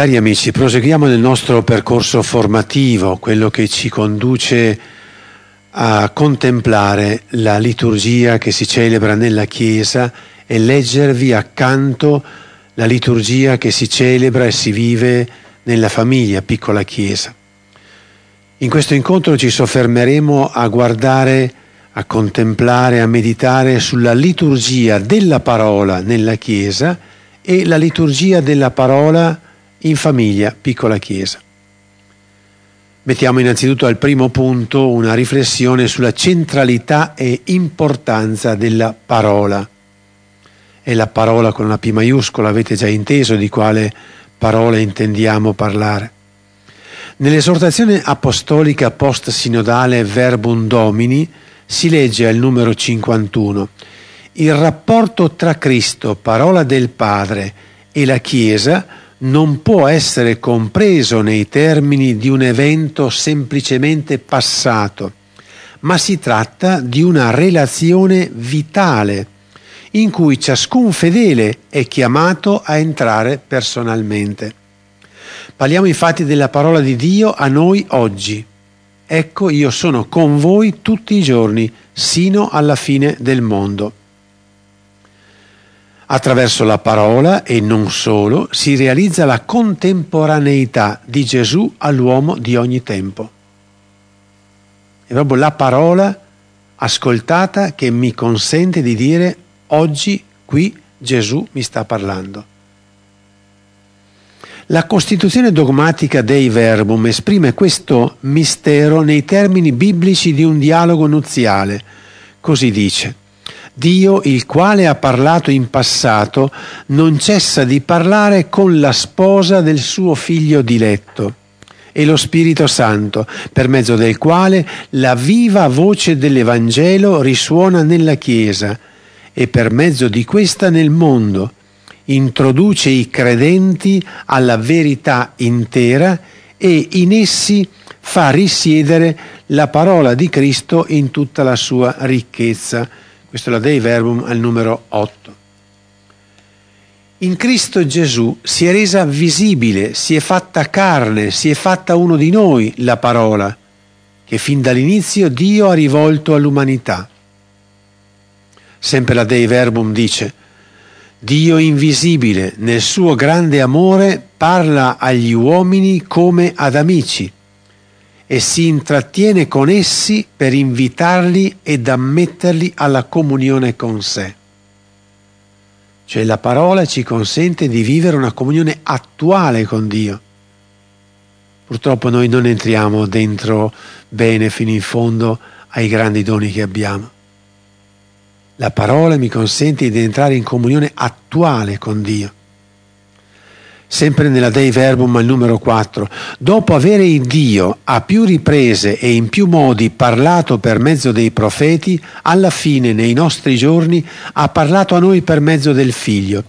Cari amici, proseguiamo nel nostro percorso formativo, quello che ci conduce a contemplare la liturgia che si celebra nella Chiesa e leggervi accanto la liturgia che si celebra e si vive nella famiglia, piccola Chiesa. In questo incontro ci soffermeremo a guardare, a contemplare, a meditare sulla liturgia della parola nella Chiesa e la liturgia della parola in famiglia, piccola chiesa. Mettiamo innanzitutto al primo punto una riflessione sulla centralità e importanza della parola. È la parola con la P maiuscola, avete già inteso di quale parola intendiamo parlare. Nell'esortazione apostolica post-sinodale Verbum Domini si legge al numero 51 il rapporto tra Cristo, parola del Padre, e la Chiesa non può essere compreso nei termini di un evento semplicemente passato, ma si tratta di una relazione vitale in cui ciascun fedele è chiamato a entrare personalmente. Parliamo infatti della parola di Dio a noi oggi. Ecco, io sono con voi tutti i giorni, sino alla fine del mondo. Attraverso la parola e non solo si realizza la contemporaneità di Gesù all'uomo di ogni tempo. È proprio la parola ascoltata che mi consente di dire oggi qui Gesù mi sta parlando. La Costituzione dogmatica dei Verbum esprime questo mistero nei termini biblici di un dialogo nuziale. Così dice. Dio, il quale ha parlato in passato, non cessa di parlare con la sposa del suo figlio diletto e lo Spirito Santo, per mezzo del quale la viva voce dell'Evangelo risuona nella Chiesa e per mezzo di questa nel mondo, introduce i credenti alla verità intera e in essi fa risiedere la parola di Cristo in tutta la sua ricchezza questo è la Dei Verbum al numero 8. In Cristo Gesù si è resa visibile, si è fatta carne, si è fatta uno di noi la parola che fin dall'inizio Dio ha rivolto all'umanità. Sempre la Dei Verbum dice, Dio invisibile nel suo grande amore parla agli uomini come ad amici e si intrattiene con essi per invitarli ed ammetterli alla comunione con sé. Cioè la parola ci consente di vivere una comunione attuale con Dio. Purtroppo noi non entriamo dentro bene fino in fondo ai grandi doni che abbiamo. La parola mi consente di entrare in comunione attuale con Dio sempre nella Dei Verbum al numero 4, dopo avere il Dio a più riprese e in più modi parlato per mezzo dei profeti, alla fine nei nostri giorni ha parlato a noi per mezzo del Figlio.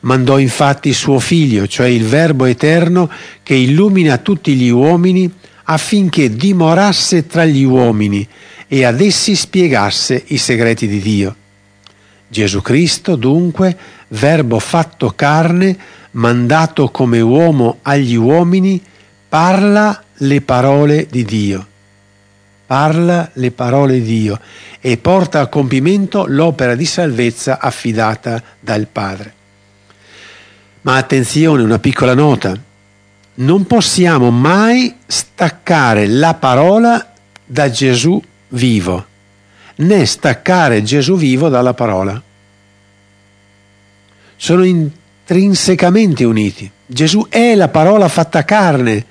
Mandò infatti suo Figlio, cioè il Verbo eterno, che illumina tutti gli uomini, affinché dimorasse tra gli uomini e ad essi spiegasse i segreti di Dio. Gesù Cristo, dunque, Verbo fatto carne, mandato come uomo agli uomini, parla le parole di Dio. Parla le parole di Dio e porta a compimento l'opera di salvezza affidata dal Padre. Ma attenzione, una piccola nota. Non possiamo mai staccare la parola da Gesù vivo, né staccare Gesù vivo dalla parola. Sono in intrinsecamente uniti. Gesù è la parola fatta carne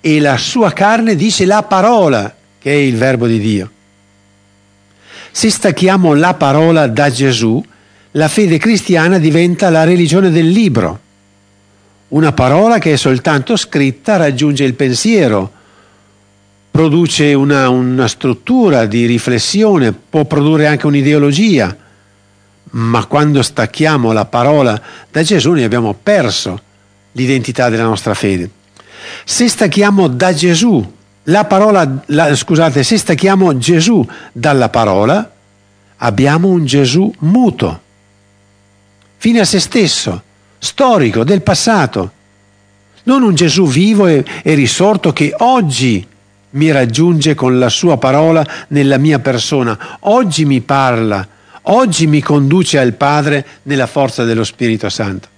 e la sua carne dice la parola, che è il verbo di Dio. Se stacchiamo la parola da Gesù, la fede cristiana diventa la religione del libro. Una parola che è soltanto scritta raggiunge il pensiero, produce una, una struttura di riflessione, può produrre anche un'ideologia, ma quando stacchiamo la parola da Gesù noi abbiamo perso l'identità della nostra fede. Se stacchiamo da Gesù la parola, la, scusate, se stacchiamo Gesù dalla parola, abbiamo un Gesù muto, fine a se stesso, storico, del passato, non un Gesù vivo e, e risorto che oggi mi raggiunge con la sua parola nella mia persona, oggi mi parla, oggi mi conduce al Padre nella forza dello Spirito Santo.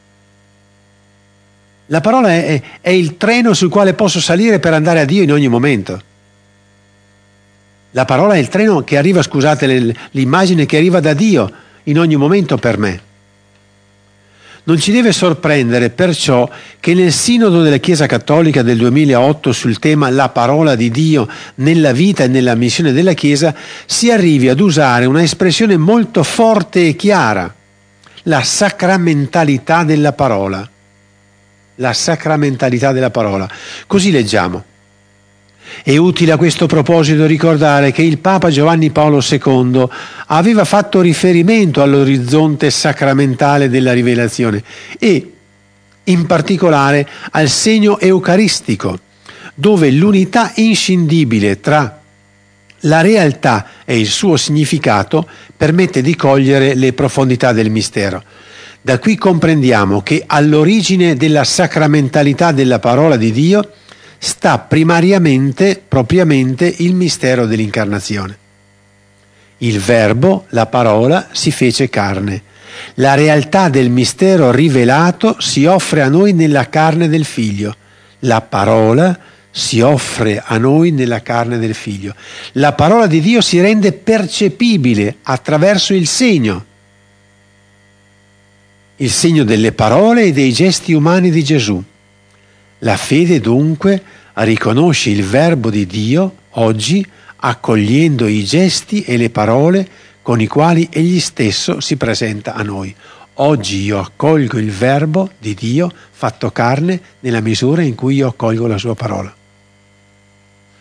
La parola è, è, il treno sul quale posso salire per andare a Dio in ogni momento. La parola è il treno che arriva, scusate l'immagine che arriva da Dio in ogni momento per me. Non ci deve sorprendere perciò che nel Sinodo della Chiesa Cattolica del 2008 sul tema La parola di Dio nella vita e nella missione della Chiesa si arrivi ad usare una espressione molto forte e chiara, la sacramentalità della parola. La sacramentalità della parola. Così leggiamo. È utile a questo proposito ricordare che il Papa Giovanni Paolo II aveva fatto riferimento all'orizzonte sacramentale della rivelazione e in particolare al segno eucaristico, dove l'unità inscindibile tra la realtà e il suo significato permette di cogliere le profondità del mistero. Da qui comprendiamo che all'origine della sacramentalità della parola di Dio sta primariamente, propriamente, il mistero dell'incarnazione. Il verbo, la parola, si fece carne. La realtà del mistero rivelato si offre a noi nella carne del figlio. La parola si offre a noi nella carne del figlio. La parola di Dio si rende percepibile attraverso il segno. Il segno delle parole e dei gesti umani di Gesù. La fede dunque riconosce il Verbo di Dio oggi accogliendo i gesti e le parole con i quali Egli stesso si presenta a noi. Oggi io accolgo il Verbo di Dio fatto carne nella misura in cui io accolgo la sua parola.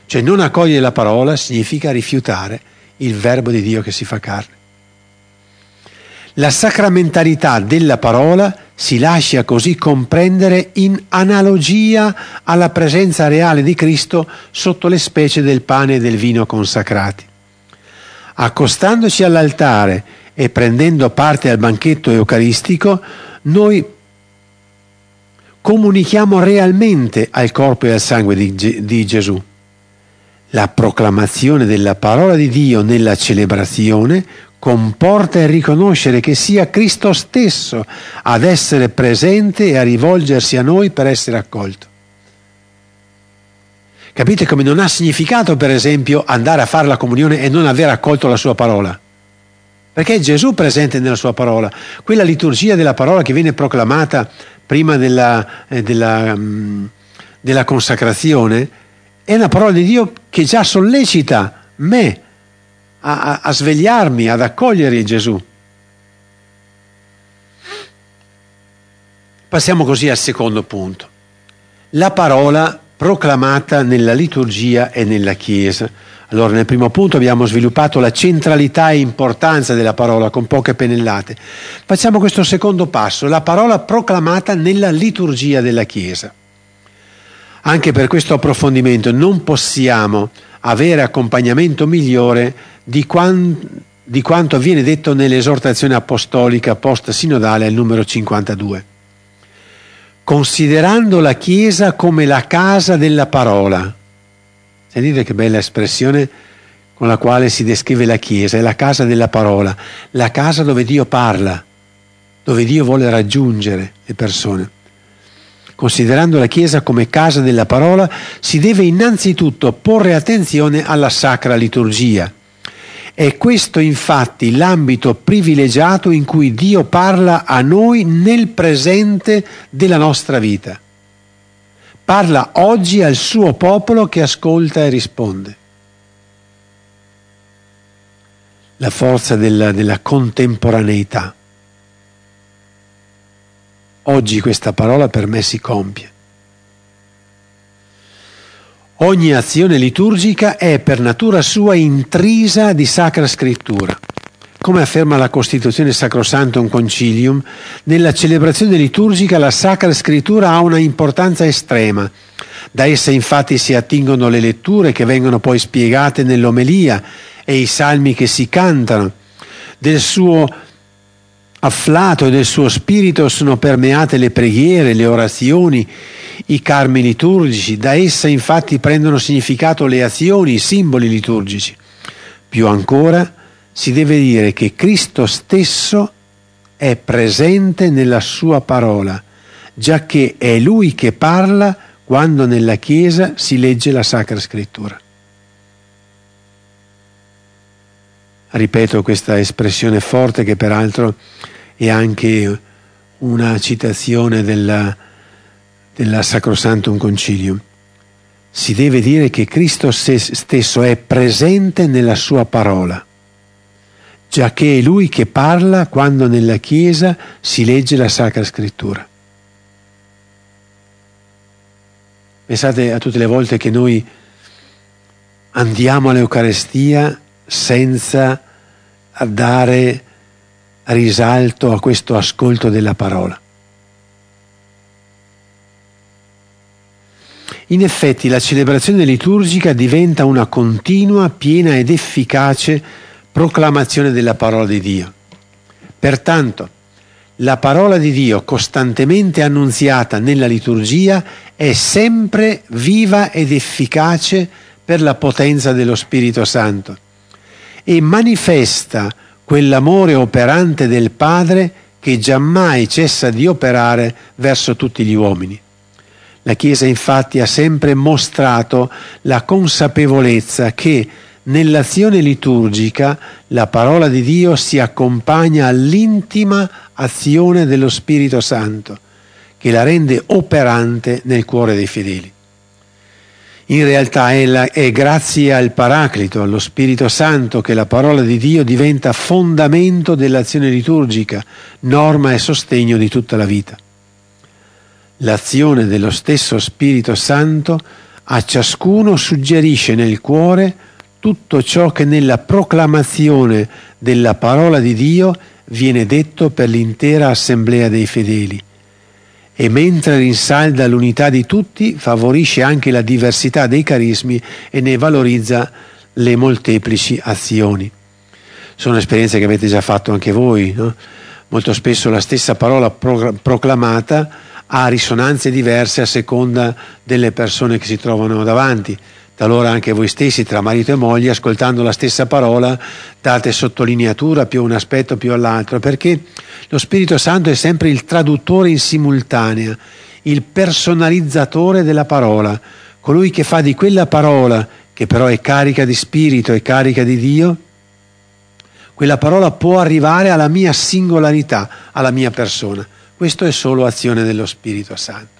Cioè non accogliere la parola significa rifiutare il Verbo di Dio che si fa carne. La sacramentalità della parola si lascia così comprendere in analogia alla presenza reale di Cristo sotto le specie del pane e del vino consacrati. Accostandoci all'altare e prendendo parte al banchetto eucaristico, noi comunichiamo realmente al corpo e al sangue di, di Gesù. La proclamazione della parola di Dio nella celebrazione comporta il riconoscere che sia Cristo stesso ad essere presente e a rivolgersi a noi per essere accolto. Capite come non ha significato, per esempio, andare a fare la comunione e non aver accolto la sua parola? Perché è Gesù presente nella sua parola. Quella liturgia della parola che viene proclamata prima della, eh, della, um, della consacrazione è una parola di Dio che già sollecita me a, a svegliarmi, ad accogliere Gesù. Passiamo così al secondo punto. La parola proclamata nella liturgia e nella Chiesa. Allora, nel primo punto abbiamo sviluppato la centralità e importanza della parola con poche pennellate. Facciamo questo secondo passo, la parola proclamata nella liturgia della Chiesa. Anche per questo approfondimento non possiamo avere accompagnamento migliore di, quan, di quanto viene detto nell'esortazione apostolica post-sinodale al numero 52. Considerando la Chiesa come la casa della parola. Sentite che bella espressione con la quale si descrive la Chiesa, è la casa della parola, la casa dove Dio parla, dove Dio vuole raggiungere le persone. Considerando la Chiesa come casa della parola, si deve innanzitutto porre attenzione alla sacra liturgia. È questo infatti l'ambito privilegiato in cui Dio parla a noi nel presente della nostra vita. Parla oggi al suo popolo che ascolta e risponde. La forza della, della contemporaneità. Oggi questa parola per me si compie. Ogni azione liturgica è per natura sua intrisa di sacra scrittura. Come afferma la Costituzione Sacrosantum Concilium, nella celebrazione liturgica la Sacra Scrittura ha una importanza estrema. Da essa infatti si attingono le letture che vengono poi spiegate nell'omelia e i salmi che si cantano. Del suo afflato del suo spirito sono permeate le preghiere, le orazioni, i carmi liturgici, da essa infatti prendono significato le azioni, i simboli liturgici. Più ancora, si deve dire che Cristo stesso è presente nella sua parola, giacché è Lui che parla quando nella Chiesa si legge la Sacra Scrittura. Ripeto questa espressione forte che peraltro è anche una citazione della, della Sacrosantum Concilium. Si deve dire che Cristo stesso è presente nella sua parola, giacché è Lui che parla quando nella Chiesa si legge la Sacra Scrittura. Pensate a tutte le volte che noi andiamo all'Eucarestia senza dare risalto a questo ascolto della parola. In effetti la celebrazione liturgica diventa una continua, piena ed efficace proclamazione della parola di Dio. Pertanto, la parola di Dio costantemente annunziata nella liturgia è sempre viva ed efficace per la potenza dello Spirito Santo e manifesta quell'amore operante del Padre che giammai cessa di operare verso tutti gli uomini. La Chiesa infatti ha sempre mostrato la consapevolezza che nell'azione liturgica la parola di Dio si accompagna all'intima azione dello Spirito Santo, che la rende operante nel cuore dei fedeli. In realtà è, la, è, grazie al Paraclito, allo Spirito Santo, che la parola di Dio diventa fondamento dell'azione liturgica, norma e sostegno di tutta la vita. L'azione dello stesso Spirito Santo a ciascuno suggerisce nel cuore tutto ciò che nella proclamazione della parola di Dio viene detto per l'intera assemblea dei fedeli e mentre rinsalda l'unità di tutti, favorisce anche la diversità dei carismi e ne valorizza le molteplici azioni. Sono esperienze che avete già fatto anche voi. No? Molto spesso la stessa parola pro- proclamata ha risonanze diverse a seconda delle persone che si trovano davanti. Talora anche voi stessi, tra marito e moglie, ascoltando la stessa parola, date sottolineatura più a un aspetto più all'altro, perché lo Spirito Santo è sempre il traduttore in simultanea, il personalizzatore della parola, colui che fa di quella parola, che però è carica di spirito e carica di Dio, quella parola può arrivare alla mia singolarità, alla mia persona. Questo è solo azione dello Spirito Santo.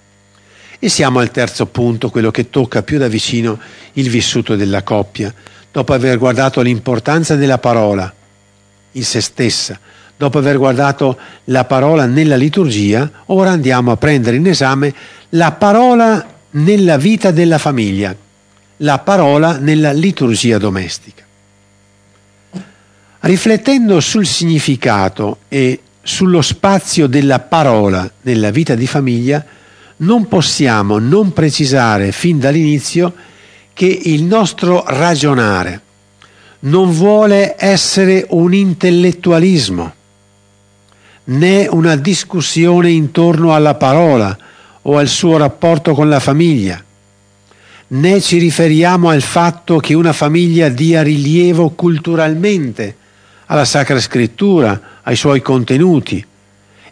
E siamo al terzo punto, quello che tocca più da vicino il vissuto della coppia. Dopo aver guardato l'importanza della parola in se stessa, dopo aver guardato la parola nella liturgia, ora andiamo a prendere in esame la parola nella vita della famiglia, la parola nella liturgia domestica. Riflettendo sul significato e sullo spazio della parola nella vita di famiglia, non possiamo non precisare fin dall'inizio che il nostro ragionare non vuole essere un intellettualismo, né una discussione intorno alla parola o al suo rapporto con la famiglia, né ci riferiamo al fatto che una famiglia dia rilievo culturalmente alla Sacra Scrittura, ai suoi contenuti,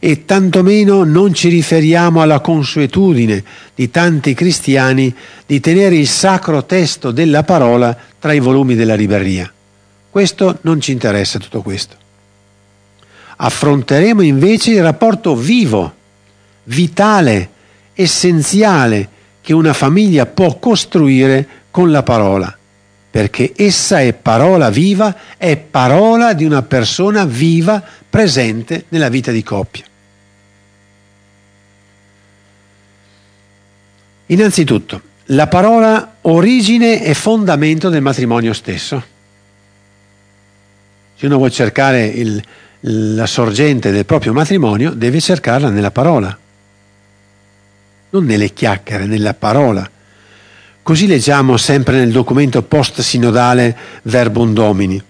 e tantomeno non ci riferiamo alla consuetudine di tanti cristiani di tenere il sacro testo della parola tra i volumi della libreria. Questo non ci interessa tutto questo. Affronteremo invece il rapporto vivo, vitale, essenziale che una famiglia può costruire con la parola, perché essa è parola viva, è parola di una persona viva presente nella vita di coppia. Innanzitutto, la parola origine e fondamento del matrimonio stesso. Se uno vuole cercare il, la sorgente del proprio matrimonio, deve cercarla nella parola, non nelle chiacchiere, nella parola. Così leggiamo sempre nel documento post-sinodale Verbum Domini.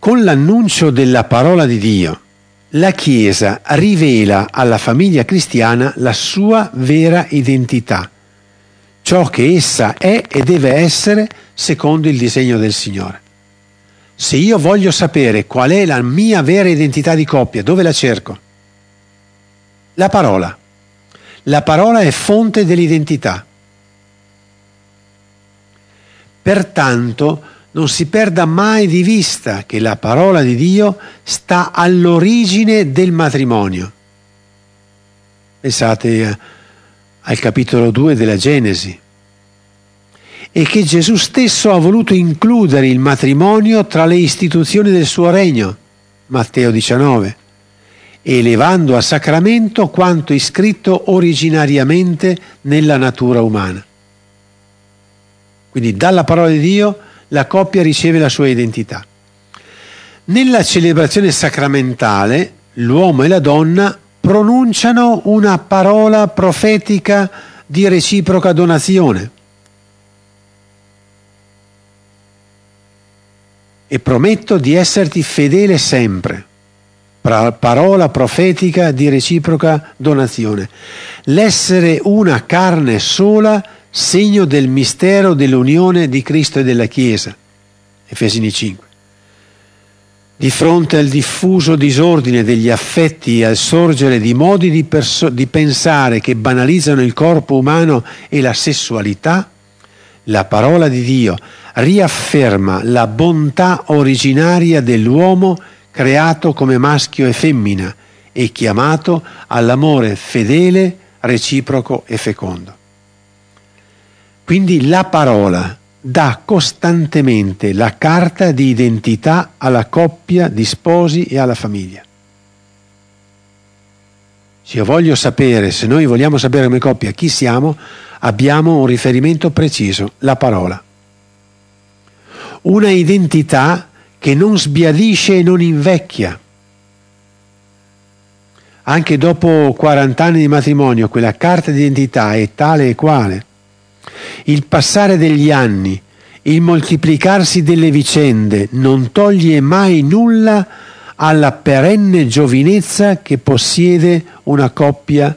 Con l'annuncio della parola di Dio la Chiesa rivela alla famiglia cristiana la sua vera identità, ciò che essa è e deve essere secondo il disegno del Signore. Se io voglio sapere qual è la mia vera identità di coppia, dove la cerco? La parola. La parola è fonte dell'identità. Pertanto non si perda mai di vista che la parola di Dio sta all'origine del matrimonio. Pensate eh, al capitolo 2 della Genesi. E che Gesù stesso ha voluto includere il matrimonio tra le istituzioni del suo regno. Matteo 19 elevando a sacramento quanto iscritto originariamente nella natura umana. Quindi dalla parola di Dio la coppia riceve la sua identità. Nella celebrazione sacramentale l'uomo e la donna pronunciano una parola profetica di reciproca donazione. E prometto di esserti fedele sempre parola profetica di reciproca donazione. L'essere una carne sola, segno del mistero dell'unione di Cristo e della Chiesa. Efesini 5. Di fronte al diffuso disordine degli affetti e al sorgere di modi di, perso- di pensare che banalizzano il corpo umano e la sessualità, la parola di Dio riafferma la bontà originaria dell'uomo creato come maschio e femmina e chiamato all'amore fedele, reciproco e fecondo. Quindi la parola dà costantemente la carta di identità alla coppia di sposi e alla famiglia. Se io voglio sapere, se noi vogliamo sapere come coppia chi siamo, abbiamo un riferimento preciso, la parola. Una identità che non sbiadisce e non invecchia. Anche dopo 40 anni di matrimonio quella carta d'identità è tale e quale. Il passare degli anni, il moltiplicarsi delle vicende non toglie mai nulla alla perenne giovinezza che possiede una coppia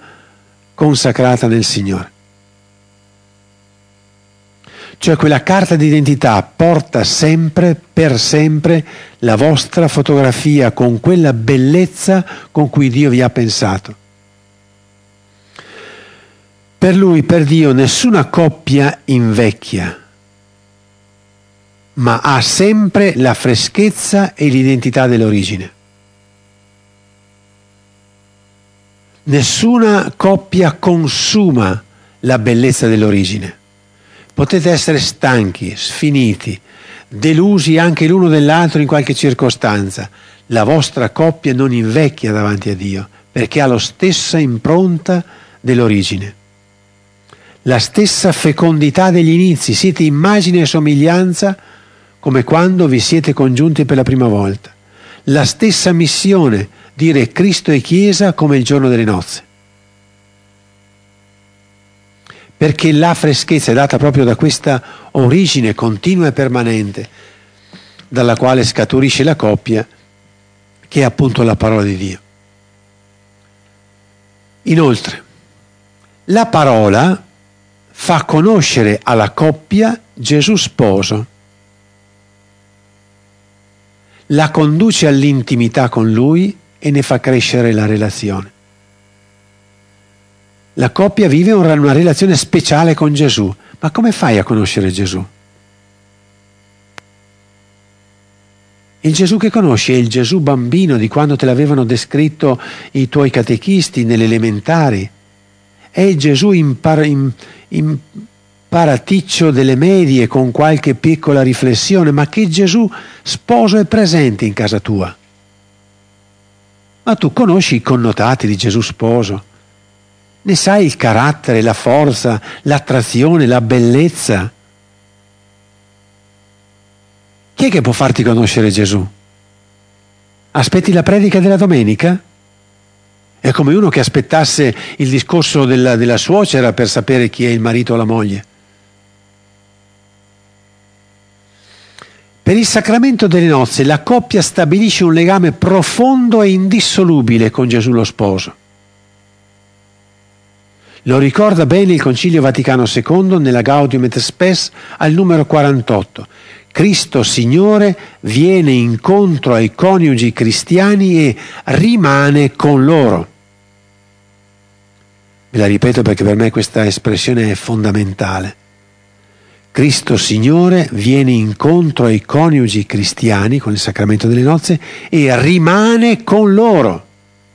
consacrata nel Signore. Cioè quella carta d'identità porta sempre, per sempre, la vostra fotografia con quella bellezza con cui Dio vi ha pensato. Per lui, per Dio, nessuna coppia invecchia, ma ha sempre la freschezza e l'identità dell'origine. Nessuna coppia consuma la bellezza dell'origine. Potete essere stanchi, sfiniti, delusi anche l'uno dell'altro in qualche circostanza. La vostra coppia non invecchia davanti a Dio perché ha la stessa impronta dell'origine. La stessa fecondità degli inizi, siete immagine e somiglianza come quando vi siete congiunti per la prima volta. La stessa missione, dire Cristo e Chiesa come il giorno delle nozze. perché la freschezza è data proprio da questa origine continua e permanente dalla quale scaturisce la coppia, che è appunto la parola di Dio. Inoltre, la parola fa conoscere alla coppia Gesù sposo, la conduce all'intimità con lui e ne fa crescere la relazione. La coppia vive una relazione speciale con Gesù. Ma come fai a conoscere Gesù? Il Gesù che conosci è il Gesù bambino di quando te l'avevano descritto i tuoi catechisti nelle elementari. È Gesù impar- imparaticcio delle medie con qualche piccola riflessione, ma che Gesù sposo è presente in casa tua. Ma tu conosci i connotati di Gesù sposo ne sai il carattere, la forza, l'attrazione, la bellezza? Chi è che può farti conoscere Gesù? Aspetti la predica della domenica? È come uno che aspettasse il discorso della, della suocera per sapere chi è il marito o la moglie. Per il sacramento delle nozze la coppia stabilisce un legame profondo e indissolubile con Gesù lo sposo. Lo ricorda bene il Concilio Vaticano II nella Gaudium et Spes al numero 48. Cristo Signore viene incontro ai coniugi cristiani e rimane con loro. Ve la ripeto perché per me questa espressione è fondamentale. Cristo Signore viene incontro ai coniugi cristiani con il sacramento delle nozze e rimane con loro.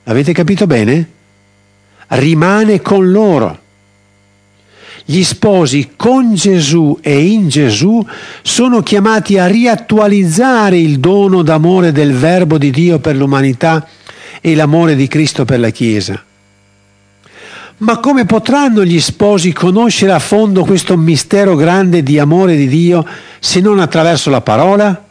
Avete capito bene? Rimane con loro. Gli sposi con Gesù e in Gesù sono chiamati a riattualizzare il dono d'amore del Verbo di Dio per l'umanità e l'amore di Cristo per la Chiesa. Ma come potranno gli sposi conoscere a fondo questo mistero grande di amore di Dio se non attraverso la parola?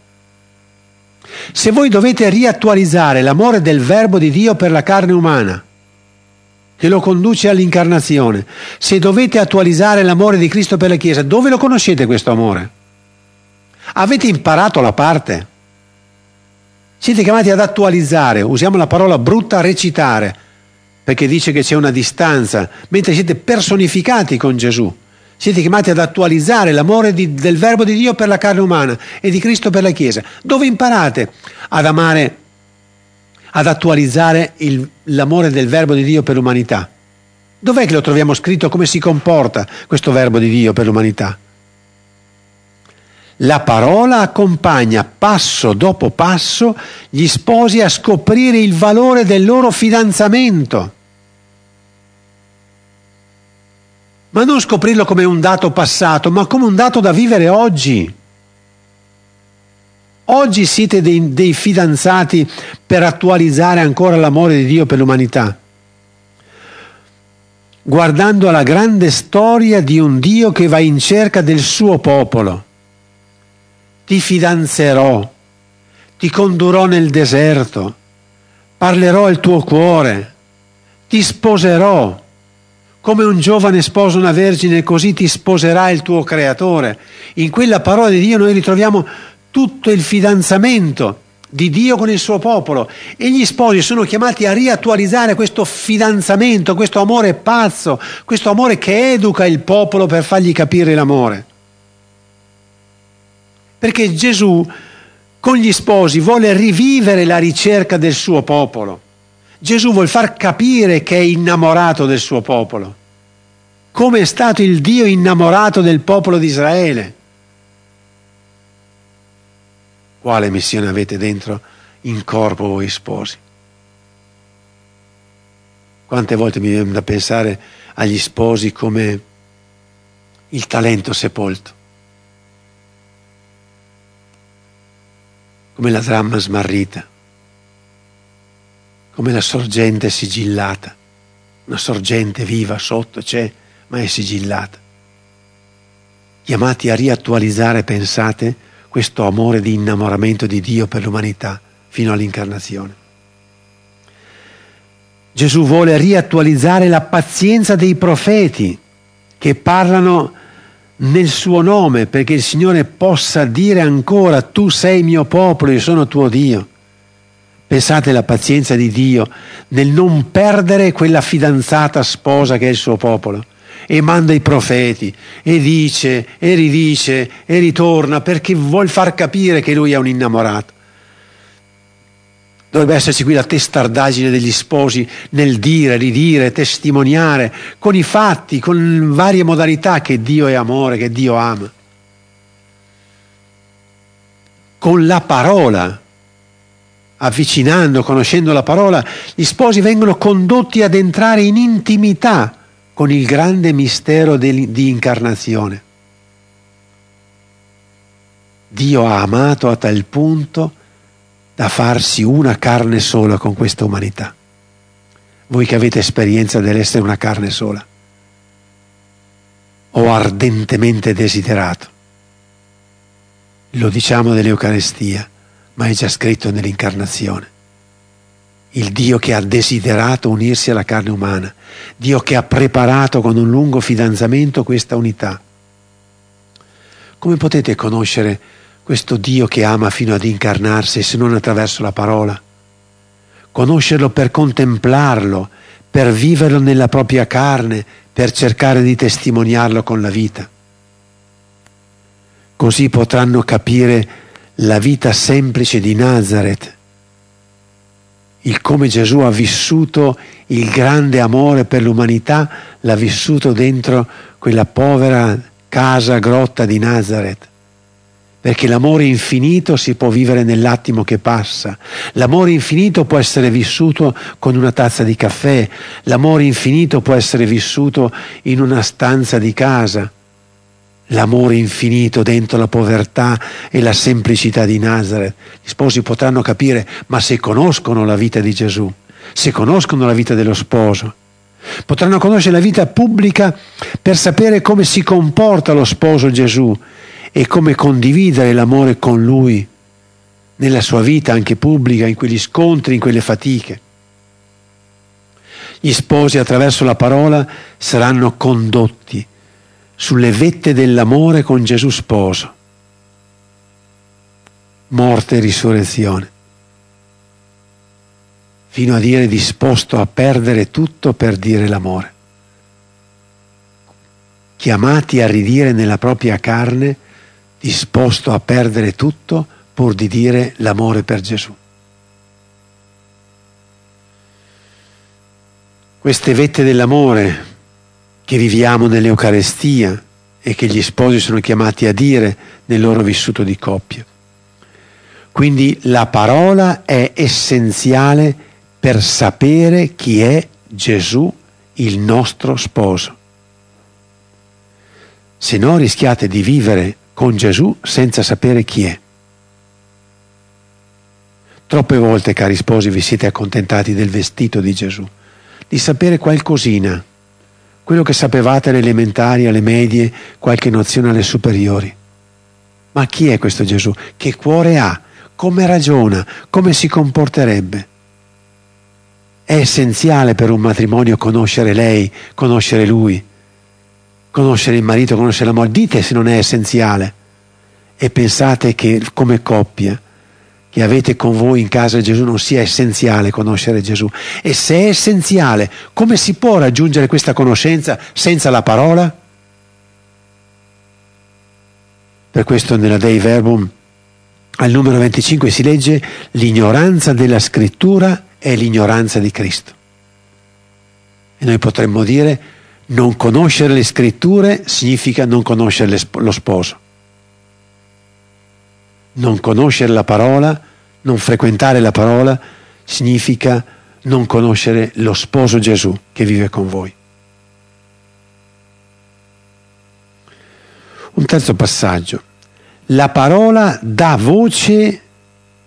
Se voi dovete riattualizzare l'amore del Verbo di Dio per la carne umana, che lo conduce all'incarnazione, se dovete attualizzare l'amore di Cristo per la Chiesa, dove lo conoscete questo amore? Avete imparato la parte? Siete chiamati ad attualizzare, usiamo la parola brutta, recitare perché dice che c'è una distanza, mentre siete personificati con Gesù. Siete chiamati ad attualizzare l'amore di, del Verbo di Dio per la carne umana e di Cristo per la Chiesa. Dove imparate ad amare, ad attualizzare il, l'amore del Verbo di Dio per l'umanità? Dov'è che lo troviamo scritto? Come si comporta questo Verbo di Dio per l'umanità? La parola accompagna passo dopo passo gli sposi a scoprire il valore del loro fidanzamento. Ma non scoprirlo come un dato passato, ma come un dato da vivere oggi. Oggi siete dei, dei, fidanzati per attualizzare ancora l'amore di Dio per l'umanità, guardando alla grande storia di un Dio che va in cerca del suo popolo. Ti fidanzerò, ti condurrò nel deserto, parlerò al tuo cuore, ti sposerò come un giovane sposa una vergine, così ti sposerà il tuo creatore. In quella parola di Dio noi ritroviamo tutto il fidanzamento di Dio con il suo popolo e gli sposi sono chiamati a riattualizzare questo fidanzamento, questo amore pazzo, questo amore che educa il popolo per fargli capire l'amore. Perché Gesù con gli sposi vuole rivivere la ricerca del suo popolo. Gesù vuole far capire che è innamorato del suo popolo come è stato il Dio innamorato del popolo di Israele. Quale missione avete dentro in corpo voi sposi? Quante volte mi viene da pensare agli sposi come il talento sepolto, come la dramma smarrita, come la sorgente sigillata, una sorgente viva sotto c'è ma è sigillata. Chiamati a riattualizzare, pensate, questo amore di innamoramento di Dio per l'umanità fino all'incarnazione. Gesù vuole riattualizzare la pazienza dei profeti che parlano nel suo nome perché il Signore possa dire ancora tu sei mio popolo, io sono tuo Dio. Pensate alla pazienza di Dio nel non perdere quella fidanzata sposa che è il suo popolo e manda i profeti e dice e ridice e ritorna perché vuol far capire che lui è un innamorato. Dovrebbe esserci qui la testardaggine degli sposi nel dire, ridire, testimoniare con i fatti, con varie modalità che Dio è amore, che Dio ama. Con la parola, avvicinando, conoscendo la parola, gli sposi vengono condotti ad entrare in intimità con il grande mistero di incarnazione. Dio ha amato a tal punto da farsi una carne sola con questa umanità. Voi che avete esperienza dell'essere una carne sola, ho ardentemente desiderato. Lo diciamo nell'Eucarestia, ma è già scritto nell'incarnazione il Dio che ha desiderato unirsi alla carne umana, Dio che ha preparato con un lungo fidanzamento questa unità. Come potete conoscere questo Dio che ama fino ad incarnarsi se non attraverso la parola? Conoscerlo per contemplarlo, per viverlo nella propria carne, per cercare di testimoniarlo con la vita. Così potranno capire la vita semplice di Nazareth, il come Gesù ha vissuto il grande amore per l'umanità, l'ha vissuto dentro quella povera casa, grotta di Nazareth. Perché l'amore infinito si può vivere nell'attimo che passa. L'amore infinito può essere vissuto con una tazza di caffè. L'amore infinito può essere vissuto in una stanza di casa l'amore infinito dentro la povertà e la semplicità di Nazareth. Gli sposi potranno capire, ma se conoscono la vita di Gesù, se conoscono la vita dello sposo, potranno conoscere la vita pubblica per sapere come si comporta lo sposo Gesù e come condividere l'amore con lui nella sua vita anche pubblica, in quegli scontri, in quelle fatiche. Gli sposi attraverso la parola saranno condotti sulle vette dell'amore con Gesù sposo. Morte e risurrezione. Fino a dire disposto a perdere tutto per dire l'amore. Chiamati a ridire nella propria carne, disposto a perdere tutto pur di dire l'amore per Gesù. Queste vette dell'amore che viviamo nell'Eucarestia e che gli sposi sono chiamati a dire nel loro vissuto di coppia. Quindi la parola è essenziale per sapere chi è Gesù, il nostro sposo. Se no rischiate di vivere con Gesù senza sapere chi è. Troppe volte, cari sposi, vi siete accontentati del vestito di Gesù, di sapere qualcosina quello che sapevate alle elementari, alle medie, qualche nozione alle superiori. Ma chi è questo Gesù? Che cuore ha? Come ragiona? Come si comporterebbe? È essenziale per un matrimonio conoscere lei, conoscere lui, conoscere il marito, conoscere la moglie. Dite se non è essenziale. E pensate che come coppia che avete con voi in casa Gesù non sia essenziale conoscere Gesù. E se è essenziale, come si può raggiungere questa conoscenza senza la parola? Per questo nella Dei Verbum al numero 25 si legge l'ignoranza della scrittura è l'ignoranza di Cristo. E noi potremmo dire non conoscere le scritture significa non conoscere lo sposo non conoscere la parola, non frequentare la parola, significa non conoscere lo sposo Gesù che vive con voi. Un terzo passaggio. La parola dà voce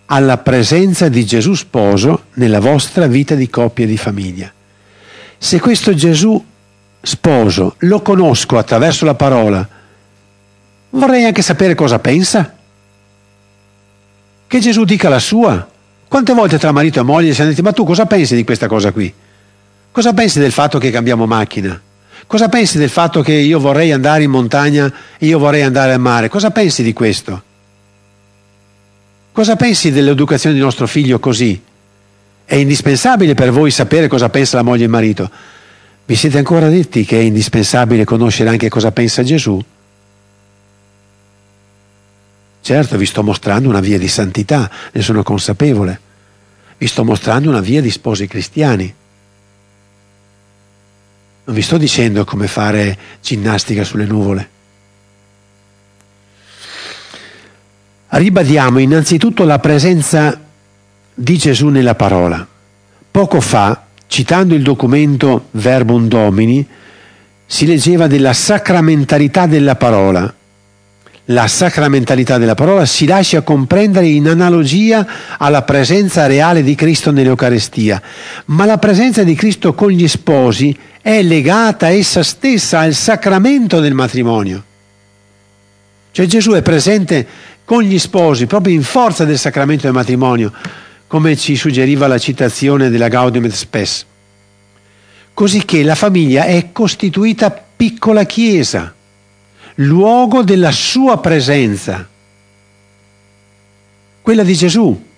alla presenza di Gesù sposo nella vostra vita di coppia e di famiglia. Se questo Gesù sposo lo conosco attraverso la parola, vorrei anche sapere cosa pensa. Che Gesù dica la sua. Quante volte tra marito e moglie si hanno detto, ma tu cosa pensi di questa cosa qui? Cosa pensi del fatto che cambiamo macchina? Cosa pensi del fatto che io vorrei andare in montagna e io vorrei andare al mare? Cosa pensi di questo? Cosa pensi dell'educazione di nostro figlio così? È indispensabile per voi sapere cosa pensa la moglie e il marito. Vi siete ancora detti che è indispensabile conoscere anche cosa pensa Gesù? Certo, vi sto mostrando una via di santità, ne sono consapevole. Vi sto mostrando una via di sposi cristiani. Non vi sto dicendo come fare ginnastica sulle nuvole. Ribadiamo innanzitutto la presenza di Gesù nella parola. Poco fa, citando il documento Verbum Domini, si leggeva della sacramentalità della parola la sacramentalità della parola si lascia comprendere in analogia alla presenza reale di Cristo nell'Eucarestia, ma la presenza di Cristo con gli sposi è legata essa stessa al sacramento del matrimonio. Cioè Gesù è presente con gli sposi proprio in forza del sacramento del matrimonio, come ci suggeriva la citazione della Gaudium et Spes. Cosicché la famiglia è costituita piccola chiesa luogo della sua presenza. quella di Gesù.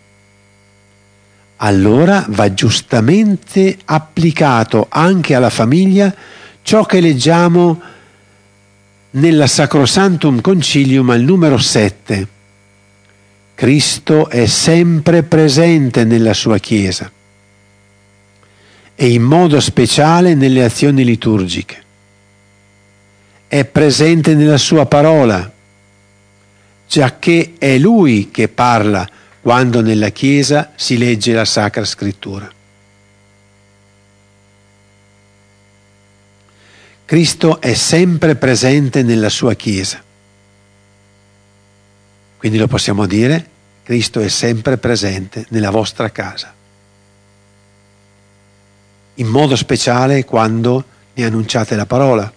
Allora va giustamente applicato anche alla famiglia ciò che leggiamo nella Sacrosantum Concilium al numero 7. Cristo è sempre presente nella sua Chiesa e in modo speciale nelle azioni liturgiche. È presente nella sua parola, giacché è Lui che parla quando nella Chiesa si legge la Sacra Scrittura. Cristo è sempre presente nella sua Chiesa. Quindi lo possiamo dire, Cristo è sempre presente nella vostra casa in modo speciale quando ne annunciate la parola,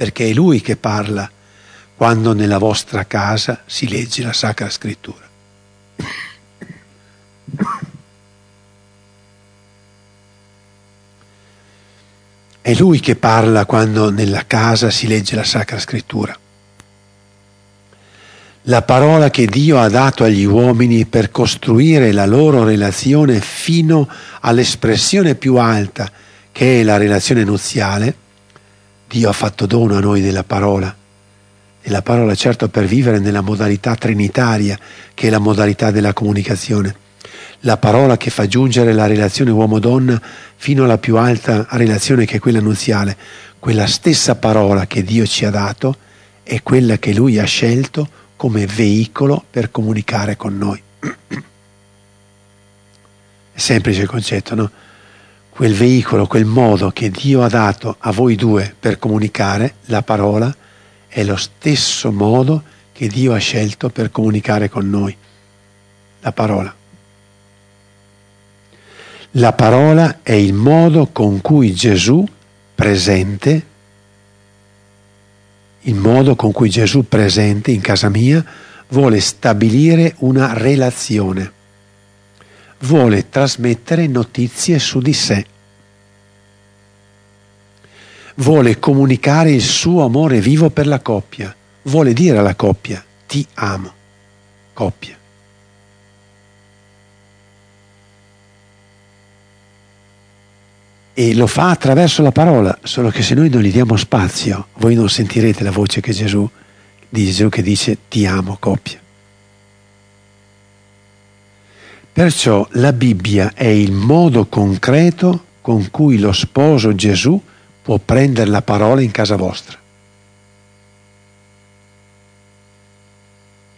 perché è Lui che parla quando nella vostra casa si legge la Sacra Scrittura. È Lui che parla quando nella casa si legge la Sacra Scrittura la parola che Dio ha dato agli uomini per costruire la loro relazione fino all'espressione più alta, che è la relazione nuziale, Dio ha fatto dono a noi della parola. E la parola certo per vivere nella modalità trinitaria, che è la modalità della comunicazione. La parola che fa giungere la relazione uomo-donna fino alla più alta relazione che è quella nuziale. Quella stessa parola che Dio ci ha dato è quella che Lui ha scelto come veicolo per comunicare con noi. È semplice il concetto, no? Quel veicolo, quel modo che Dio ha dato a voi due per comunicare la parola è lo stesso modo che Dio ha scelto per comunicare con noi. La parola. La parola è il modo con cui Gesù presente il modo con cui Gesù presente in casa mia vuole stabilire una relazione, vuole trasmettere notizie su di sé, vuole comunicare il suo amore vivo per la coppia, vuole dire alla coppia ti amo, coppia. e lo fa attraverso la parola, solo che se noi non gli diamo spazio, voi non sentirete la voce che Gesù, di Gesù che dice ti amo coppia. Perciò la Bibbia è il modo concreto con cui lo sposo Gesù può prendere la parola in casa vostra.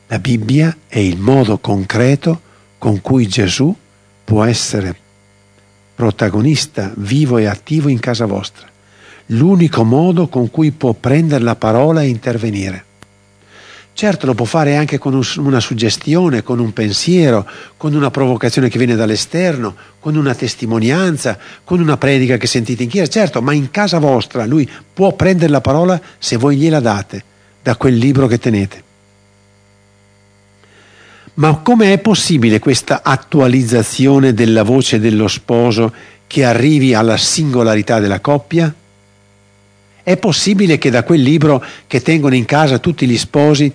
La Bibbia è il modo concreto con cui Gesù può essere protagonista vivo e attivo in casa vostra, l'unico modo con cui può prendere la parola e intervenire. Certo lo può fare anche con una suggestione, con un pensiero, con una provocazione che viene dall'esterno, con una testimonianza, con una predica che sentite in chiesa, certo, ma in casa vostra lui può prendere la parola se voi gliela date da quel libro che tenete. Ma come è possibile questa attualizzazione della voce dello sposo che arrivi alla singolarità della coppia? È possibile che da quel libro che tengono in casa tutti gli sposi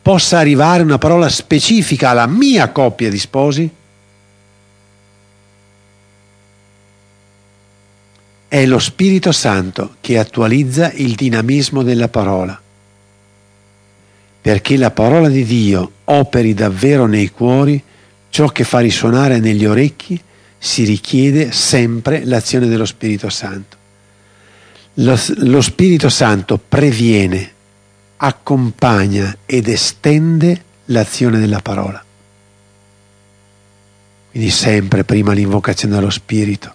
possa arrivare una parola specifica alla mia coppia di sposi? È lo Spirito Santo che attualizza il dinamismo della parola perché la parola di Dio operi davvero nei cuori, ciò che fa risuonare negli orecchi, si richiede sempre l'azione dello Spirito Santo. Lo, lo Spirito Santo previene, accompagna ed estende l'azione della parola. Quindi sempre prima l'invocazione dello Spirito,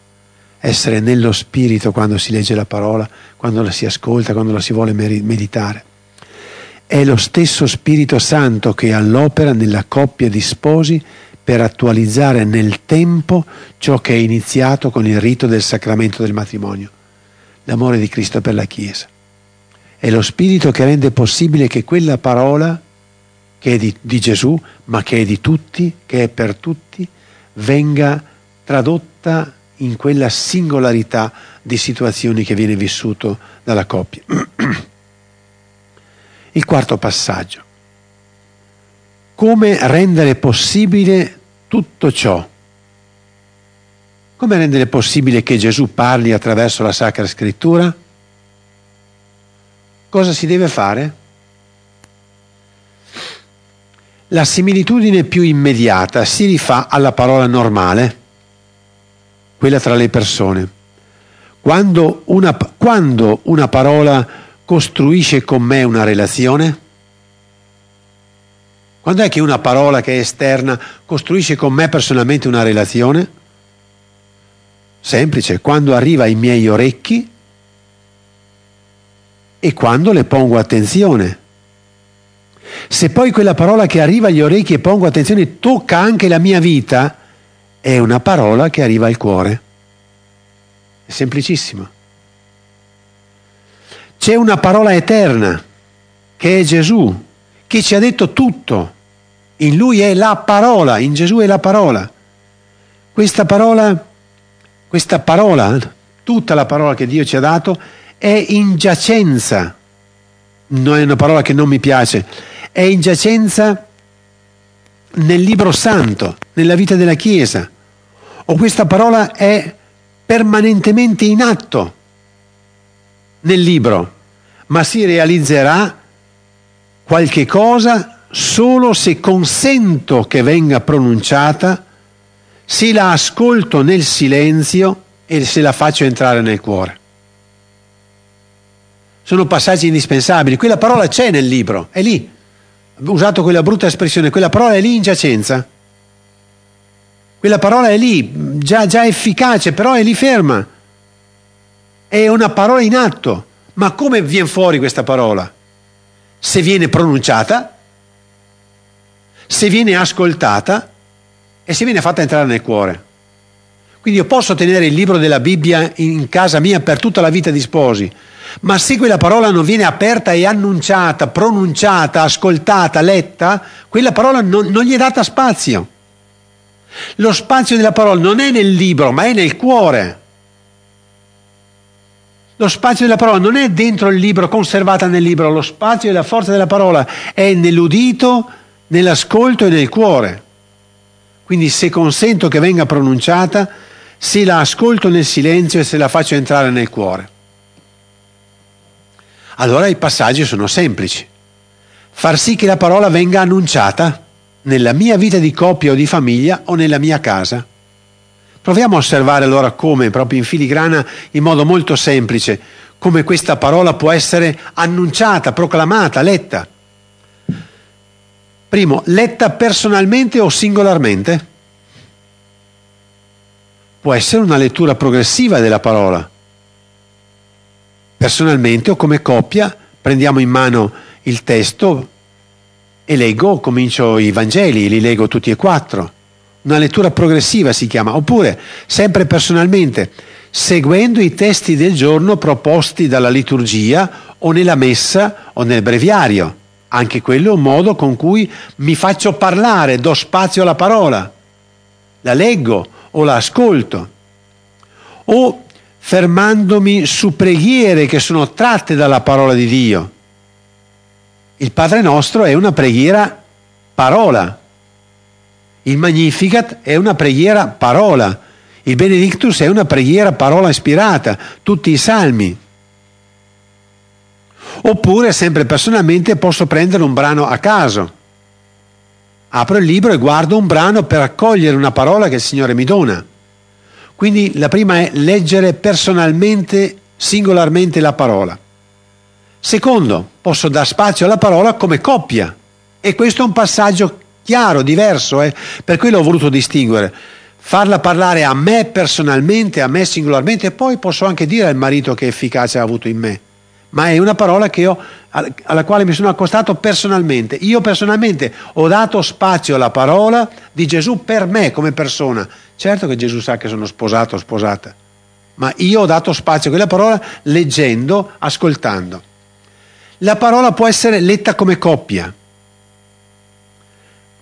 essere nello Spirito quando si legge la parola, quando la si ascolta, quando la si vuole meditare. È lo stesso Spirito Santo che all'opera nella coppia di sposi per attualizzare nel tempo ciò che è iniziato con il rito del sacramento del matrimonio, l'amore di Cristo per la Chiesa. È lo Spirito che rende possibile che quella parola, che è di, di Gesù, ma che è di tutti, che è per tutti, venga tradotta in quella singolarità di situazioni che viene vissuto dalla coppia. Il quarto passaggio. come rendere possibile tutto ciò? Come rendere possibile che Gesù parli attraverso la Sacra Scrittura? Cosa si deve fare? La similitudine più immediata si rifà alla parola normale, quella tra le persone. Quando una, quando una parola costruisce con me una relazione? Quando è che una parola che è esterna costruisce con me personalmente una relazione? Semplice, quando arriva ai miei orecchi e quando le pongo attenzione. Se poi quella parola che arriva agli orecchi e pongo attenzione tocca anche la mia vita, è una parola che arriva al cuore. È semplicissimo. C'è una parola eterna, che è Gesù, che ci ha detto tutto. In lui è la parola, in Gesù è la parola. Questa parola, questa parola, tutta la parola che Dio ci ha dato, è in giacenza. Non è una parola che non mi piace, è in giacenza nel libro santo, nella vita della Chiesa, o questa parola è permanentemente in atto nel libro, ma si realizzerà qualche cosa solo se consento che venga pronunciata, se la ascolto nel silenzio e se la faccio entrare nel cuore. Sono passaggi indispensabili. Quella parola c'è nel libro, è lì usato quella brutta espressione, quella parola è lì in giacenza. Quella parola è lì, già, già efficace, però è lì ferma. È una parola in atto. Ma come viene fuori questa parola? Se viene pronunciata, se viene ascoltata e se viene fatta entrare nel cuore. Quindi io posso tenere il libro della Bibbia in casa mia per tutta la vita di sposi, ma se quella parola non viene aperta e annunciata, pronunciata, ascoltata, letta, quella parola non, non gli è data spazio. Lo spazio della parola non è nel libro, ma è nel cuore. Lo spazio della parola non è dentro il libro, conservata nel libro, lo spazio e la forza della parola è nell'udito, nell'ascolto e nel cuore. Quindi se consento che venga pronunciata, se la ascolto nel silenzio e se la faccio entrare nel cuore allora i passaggi sono semplici. Far sì che la parola venga annunciata nella mia vita di coppia o di famiglia o nella mia casa. Proviamo a osservare allora come, proprio in filigrana, in modo molto semplice, come questa parola può essere annunciata, proclamata, letta. Primo, letta personalmente o singolarmente. Può essere una lettura progressiva della parola personalmente o come coppia prendiamo in mano il testo e leggo, comincio i Vangeli, li leggo tutti e quattro. Una lettura progressiva si chiama, oppure sempre personalmente, seguendo i testi del giorno proposti dalla liturgia o nella messa o nel breviario. Anche quello è un modo con cui mi faccio parlare, do spazio alla parola. La leggo o la ascolto. O fermandomi su preghiere che sono tratte dalla parola di Dio. Il Padre nostro è una preghiera parola. Il Magnificat è una preghiera parola. Il Benedictus è una preghiera parola ispirata, tutti i salmi. Oppure, sempre personalmente, posso prendere un brano a caso. Apro il libro e guardo un brano per accogliere una parola che il Signore mi dona. Quindi la prima è leggere personalmente, singolarmente la parola. Secondo, posso dar spazio alla parola come coppia. E questo è un passaggio chiaro, diverso, eh? per quello ho voluto distinguere. Farla parlare a me personalmente, a me singolarmente, e poi posso anche dire al marito che efficacia ha avuto in me. Ma è una parola ho, alla quale mi sono accostato personalmente. Io personalmente ho dato spazio alla parola di Gesù per me come persona Certo che Gesù sa che sono sposato o sposata, ma io ho dato spazio a quella parola leggendo, ascoltando. La parola può essere letta come coppia,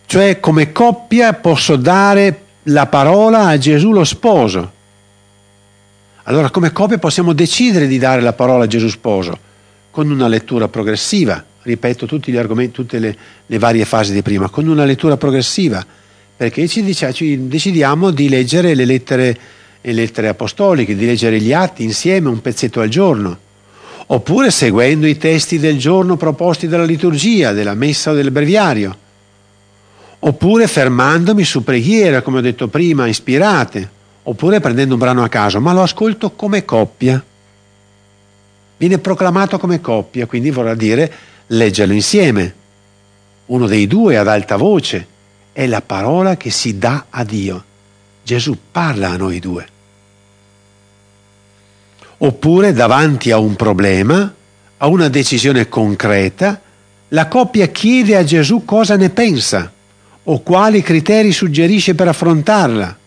cioè come coppia posso dare la parola a Gesù lo sposo. Allora come coppia possiamo decidere di dare la parola a Gesù sposo? Con una lettura progressiva. Ripeto tutti gli argomenti, tutte le, le varie fasi di prima, con una lettura progressiva, perché ci, dice, ci decidiamo di leggere le lettere, le lettere apostoliche, di leggere gli atti insieme un pezzetto al giorno, oppure seguendo i testi del giorno proposti dalla liturgia, della messa o del breviario, oppure fermandomi su preghiere, come ho detto prima, ispirate, oppure prendendo un brano a caso, ma lo ascolto come coppia viene proclamato come coppia, quindi vorrà dire leggerlo insieme. Uno dei due ad alta voce è la parola che si dà a Dio. Gesù parla a noi due. Oppure davanti a un problema, a una decisione concreta, la coppia chiede a Gesù cosa ne pensa o quali criteri suggerisce per affrontarla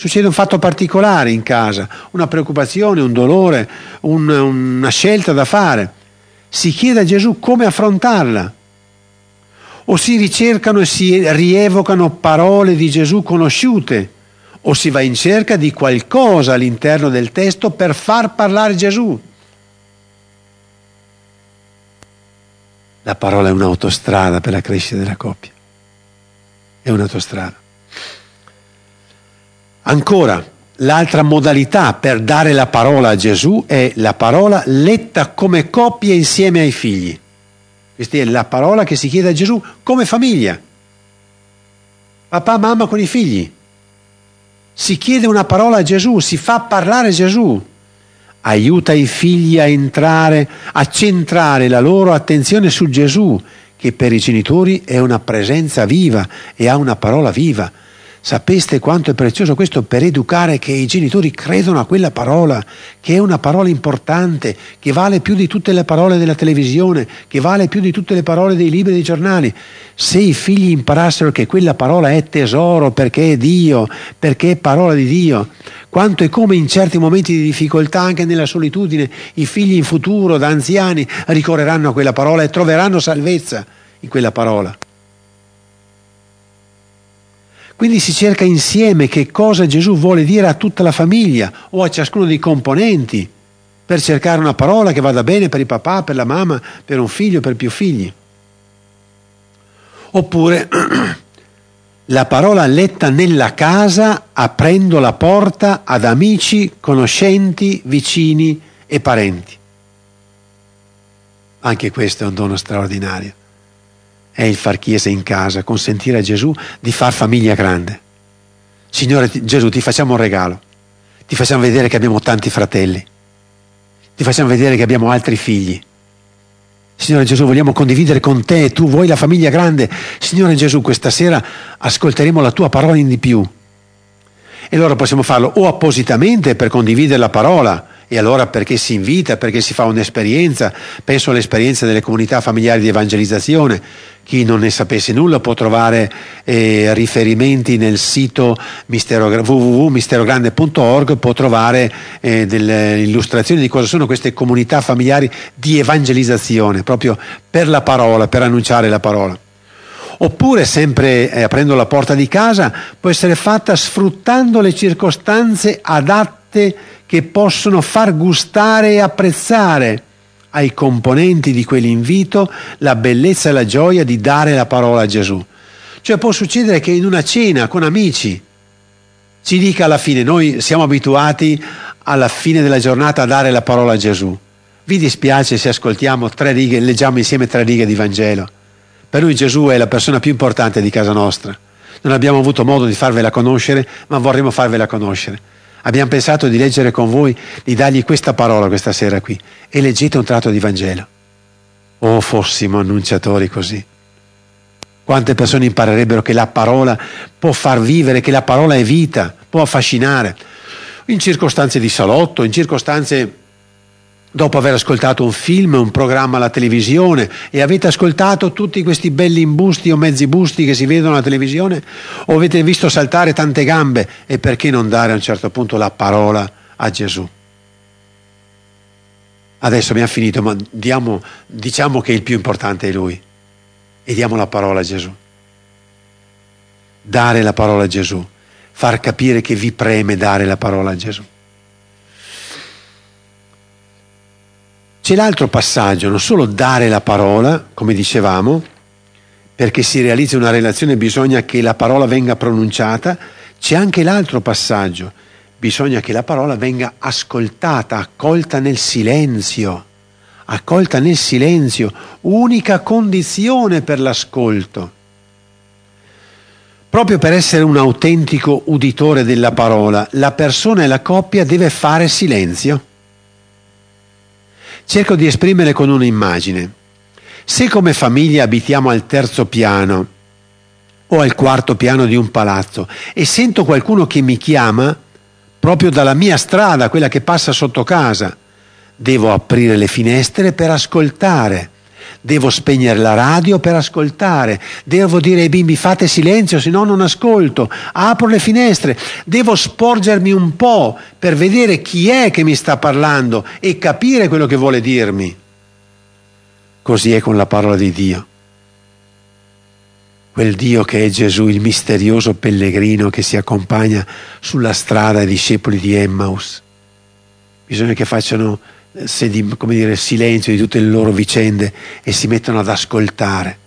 succede un fatto particolare in casa, una preoccupazione, un dolore, un, una scelta da fare. Si chiede a Gesù come affrontarla. O si ricercano e si rievocano parole di Gesù conosciute, o si va in cerca di qualcosa all'interno del testo per far parlare Gesù. La parola è un'autostrada per la crescita della coppia. È un'autostrada. Ancora, l'altra modalità per dare la parola a Gesù è la parola letta come coppia insieme ai figli. Questa è la parola che si chiede a Gesù come famiglia. Papà, mamma con i figli. Si chiede una parola a Gesù, si fa parlare Gesù. Aiuta i figli a entrare, a centrare la loro attenzione su Gesù, che per i genitori è una presenza viva e ha una parola viva Sapeste quanto è prezioso questo per educare che i genitori credono a quella parola, che è una parola importante, che vale più di tutte le parole della televisione, che vale più di tutte le parole dei libri e dei giornali. Se i figli imparassero che quella parola è tesoro perché è Dio, perché è parola di Dio, quanto e come in certi momenti di difficoltà, anche nella solitudine, i figli in futuro, da anziani, ricorreranno a quella parola e troveranno salvezza in quella parola. Quindi si cerca insieme che cosa Gesù vuole dire a tutta la famiglia o a ciascuno dei componenti per cercare una parola che vada bene per il papà, per la mamma, per un figlio, per più figli. Oppure la parola letta nella casa aprendo la porta ad amici, conoscenti, vicini e parenti. Anche questo è un dono straordinario è il far chiesa in casa, consentire a Gesù di far famiglia grande. Signore Gesù, ti facciamo un regalo, ti facciamo vedere che abbiamo tanti fratelli, ti facciamo vedere che abbiamo altri figli. Signore Gesù, vogliamo condividere con te, tu vuoi la famiglia grande. Signore Gesù, questa sera ascolteremo la tua parola in di più. E allora possiamo farlo o appositamente per condividere la parola, e allora perché si invita, perché si fa un'esperienza, penso all'esperienza delle comunità familiari di evangelizzazione, chi non ne sapesse nulla può trovare eh, riferimenti nel sito www.misterogrande.org, può trovare eh, delle illustrazioni di cosa sono queste comunità familiari di evangelizzazione, proprio per la parola, per annunciare la parola. Oppure sempre eh, aprendo la porta di casa, può essere fatta sfruttando le circostanze adatte che possono far gustare e apprezzare ai componenti di quell'invito la bellezza e la gioia di dare la parola a Gesù. Cioè può succedere che in una cena con amici ci dica alla fine, noi siamo abituati alla fine della giornata a dare la parola a Gesù. Vi dispiace se ascoltiamo tre righe, leggiamo insieme tre righe di Vangelo. Per noi Gesù è la persona più importante di casa nostra. Non abbiamo avuto modo di farvela conoscere, ma vorremmo farvela conoscere. Abbiamo pensato di leggere con voi, di dargli questa parola questa sera qui e leggete un tratto di Vangelo. Oh, fossimo annunciatori così. Quante persone imparerebbero che la parola può far vivere, che la parola è vita, può affascinare. In circostanze di salotto, in circostanze dopo aver ascoltato un film, un programma alla televisione e avete ascoltato tutti questi belli imbusti o mezzi busti che si vedono alla televisione o avete visto saltare tante gambe e perché non dare a un certo punto la parola a Gesù? Adesso abbiamo finito, ma diamo, diciamo che il più importante è Lui e diamo la parola a Gesù. Dare la parola a Gesù, far capire che vi preme dare la parola a Gesù. C'è l'altro passaggio, non solo dare la parola, come dicevamo, perché si realizza una relazione bisogna che la parola venga pronunciata, c'è anche l'altro passaggio, bisogna che la parola venga ascoltata, accolta nel silenzio, accolta nel silenzio, unica condizione per l'ascolto. Proprio per essere un autentico uditore della parola, la persona e la coppia deve fare silenzio. Cerco di esprimere con un'immagine. Se come famiglia abitiamo al terzo piano o al quarto piano di un palazzo e sento qualcuno che mi chiama proprio dalla mia strada, quella che passa sotto casa, devo aprire le finestre per ascoltare devo spegnere la radio per ascoltare, devo dire ai bimbi fate silenzio, se no non ascolto, apro le finestre, devo sporgermi un po' per vedere chi è che mi sta parlando e capire quello che vuole dirmi. Così è con la parola di Dio. Quel Dio che è Gesù, il misterioso pellegrino che si accompagna sulla strada ai discepoli di Emmaus. Bisogna che facciano se di, come dire, silenzio di tutte le loro vicende e si mettono ad ascoltare.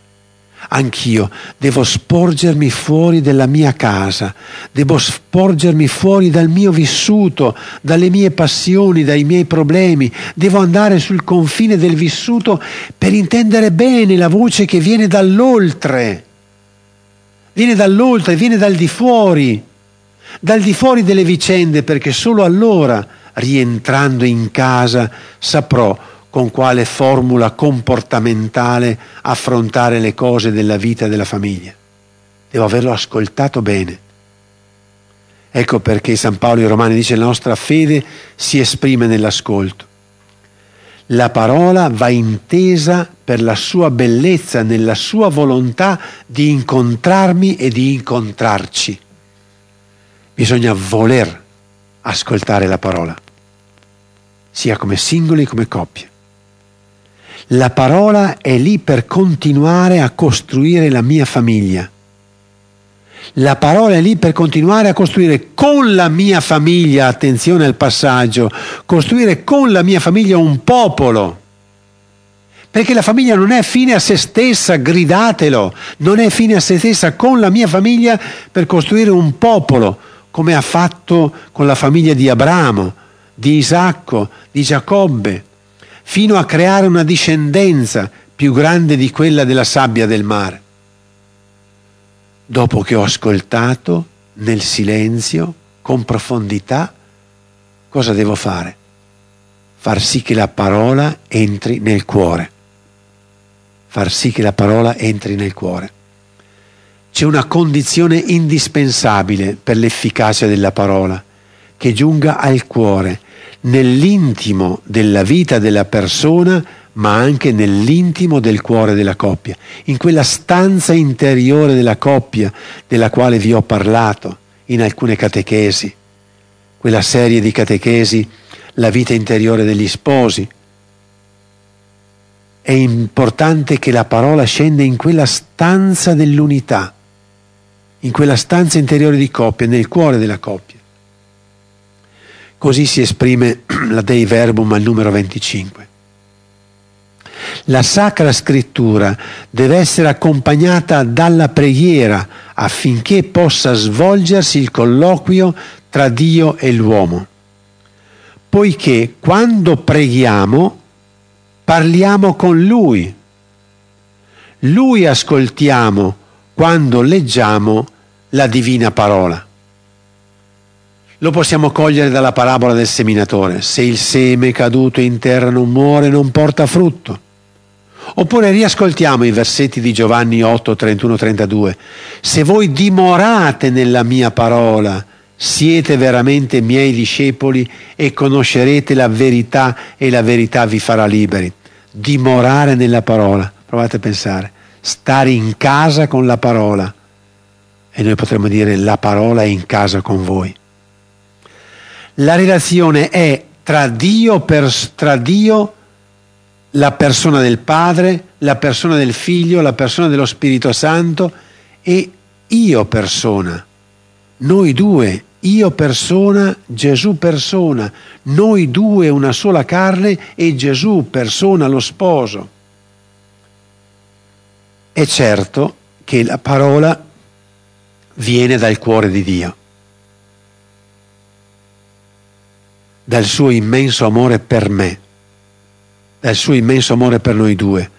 Anch'io devo sporgermi fuori dalla mia casa, devo sporgermi fuori dal mio vissuto, dalle mie passioni, dai miei problemi, devo andare sul confine del vissuto per intendere bene la voce che viene dall'oltre, viene dall'oltre, viene dal di fuori, dal di fuori delle vicende, perché solo allora rientrando in casa, saprò con quale formula comportamentale affrontare le cose della vita della famiglia. Devo averlo ascoltato bene. Ecco perché San Paolo ai Romani dice la nostra fede si esprime nell'ascolto. La parola va intesa per la sua bellezza, nella sua volontà di incontrarmi e di incontrarci. Bisogna voler ascoltare la parola sia come singoli che come coppie. La parola è lì per continuare a costruire la mia famiglia. La parola è lì per continuare a costruire con la mia famiglia, attenzione al passaggio, costruire con la mia famiglia un popolo. Perché la famiglia non è fine a se stessa, gridatelo, non è fine a se stessa con la mia famiglia per costruire un popolo, come ha fatto con la famiglia di Abramo, di Isacco, di Giacobbe, fino a creare una discendenza più grande di quella della sabbia del mare. Dopo che ho ascoltato nel silenzio, con profondità, cosa devo fare? Far sì che la parola entri nel cuore. Far sì che la parola entri nel cuore. C'è una condizione indispensabile per l'efficacia della parola, che giunga al cuore nell'intimo della vita della persona, ma anche nell'intimo del cuore della coppia, in quella stanza interiore della coppia della quale vi ho parlato in alcune catechesi, quella serie di catechesi, la vita interiore degli sposi. È importante che la parola scenda in quella stanza dell'unità, in quella stanza interiore di coppia, nel cuore della coppia. Così si esprime la Dei Verbum al numero 25. La Sacra Scrittura deve essere accompagnata dalla preghiera affinché possa svolgersi il colloquio tra Dio e l'uomo. Poiché quando preghiamo parliamo con Lui. Lui ascoltiamo quando leggiamo la divina parola. Lo possiamo cogliere dalla parabola del seminatore. Se il seme caduto in terra non muore, non porta frutto. Oppure riascoltiamo i versetti di Giovanni 8, 31, 32. Se voi dimorate nella mia parola, siete veramente miei discepoli e conoscerete la verità e la verità vi farà liberi. Dimorare nella parola. Provate a pensare. Stare in casa con la parola. E noi potremmo dire la parola è in casa con voi. La relazione è tra Dio, per, tra Dio, la persona del Padre, la persona del Figlio, la persona dello Spirito Santo e io persona. Noi due io persona, Gesù persona, noi due una sola carne e Gesù persona lo sposo. È certo che la parola viene dal cuore di Dio, dal suo immenso amore per me, dal suo immenso amore per noi due.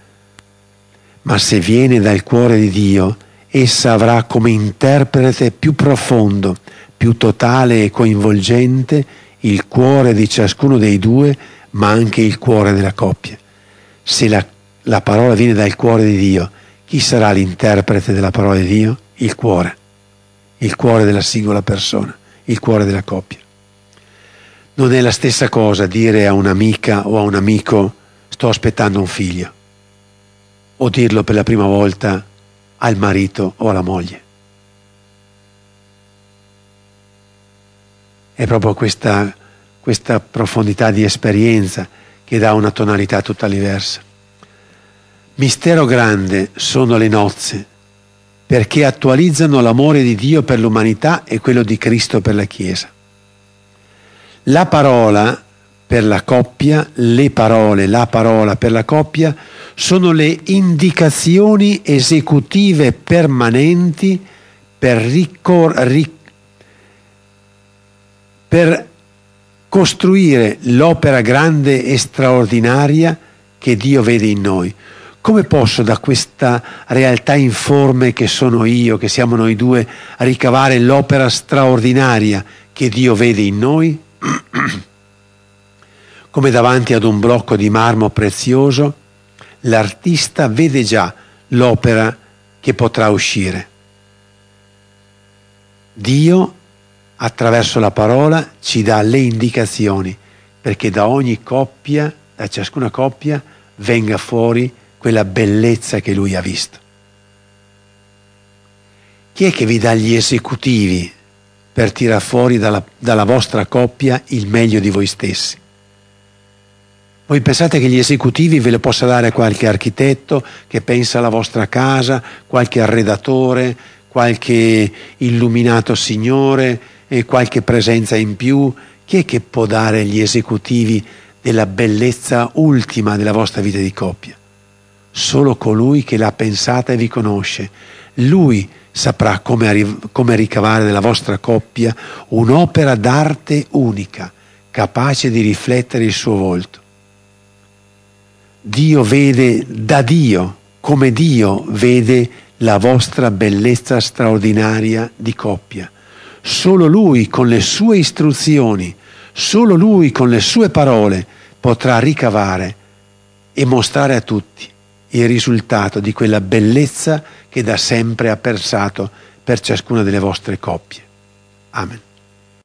Ma se viene dal cuore di Dio, essa avrà come interprete più profondo, più totale e coinvolgente il cuore di ciascuno dei due, ma anche il cuore della coppia. Se la, la parola viene dal cuore di Dio, chi sarà l'interprete della parola di Dio? Il cuore, il cuore della singola persona, il cuore della coppia. Non è la stessa cosa dire a un'amica o a un amico sto aspettando un figlio o dirlo per la prima volta al marito o alla moglie. È proprio questa, questa profondità di esperienza che dà una tonalità tutta diversa. Mistero grande sono le nozze, perché attualizzano l'amore di Dio per l'umanità e quello di Cristo per la Chiesa. La parola per la coppia, le parole, la parola per la coppia sono le indicazioni esecutive permanenti per, ricor- ric- per costruire l'opera grande e straordinaria che Dio vede in noi. Come posso da questa realtà informe che sono io, che siamo noi due, ricavare l'opera straordinaria che Dio vede in noi? Come davanti ad un blocco di marmo prezioso, l'artista vede già l'opera che potrà uscire. Dio, attraverso la parola, ci dà le indicazioni perché da ogni coppia, da ciascuna coppia, venga fuori quella bellezza che lui ha visto. Chi è che vi dà gli esecutivi per tirar fuori dalla, dalla vostra coppia il meglio di voi stessi? Voi pensate che gli esecutivi ve lo possa dare qualche architetto che pensa alla vostra casa, qualche arredatore, qualche illuminato signore e qualche presenza in più? Chi è che può dare gli esecutivi della bellezza ultima della vostra vita di coppia? solo colui che l'ha pensata e vi conosce. Lui saprà come, arri- come ricavare nella vostra coppia un'opera d'arte unica, capace di riflettere il suo volto. Dio vede da Dio, come Dio vede la vostra bellezza straordinaria di coppia. Solo Lui con le sue istruzioni, solo Lui con le sue parole potrà ricavare e mostrare a tutti il risultato di quella bellezza che da sempre ha persato per ciascuna delle vostre coppie. Amen.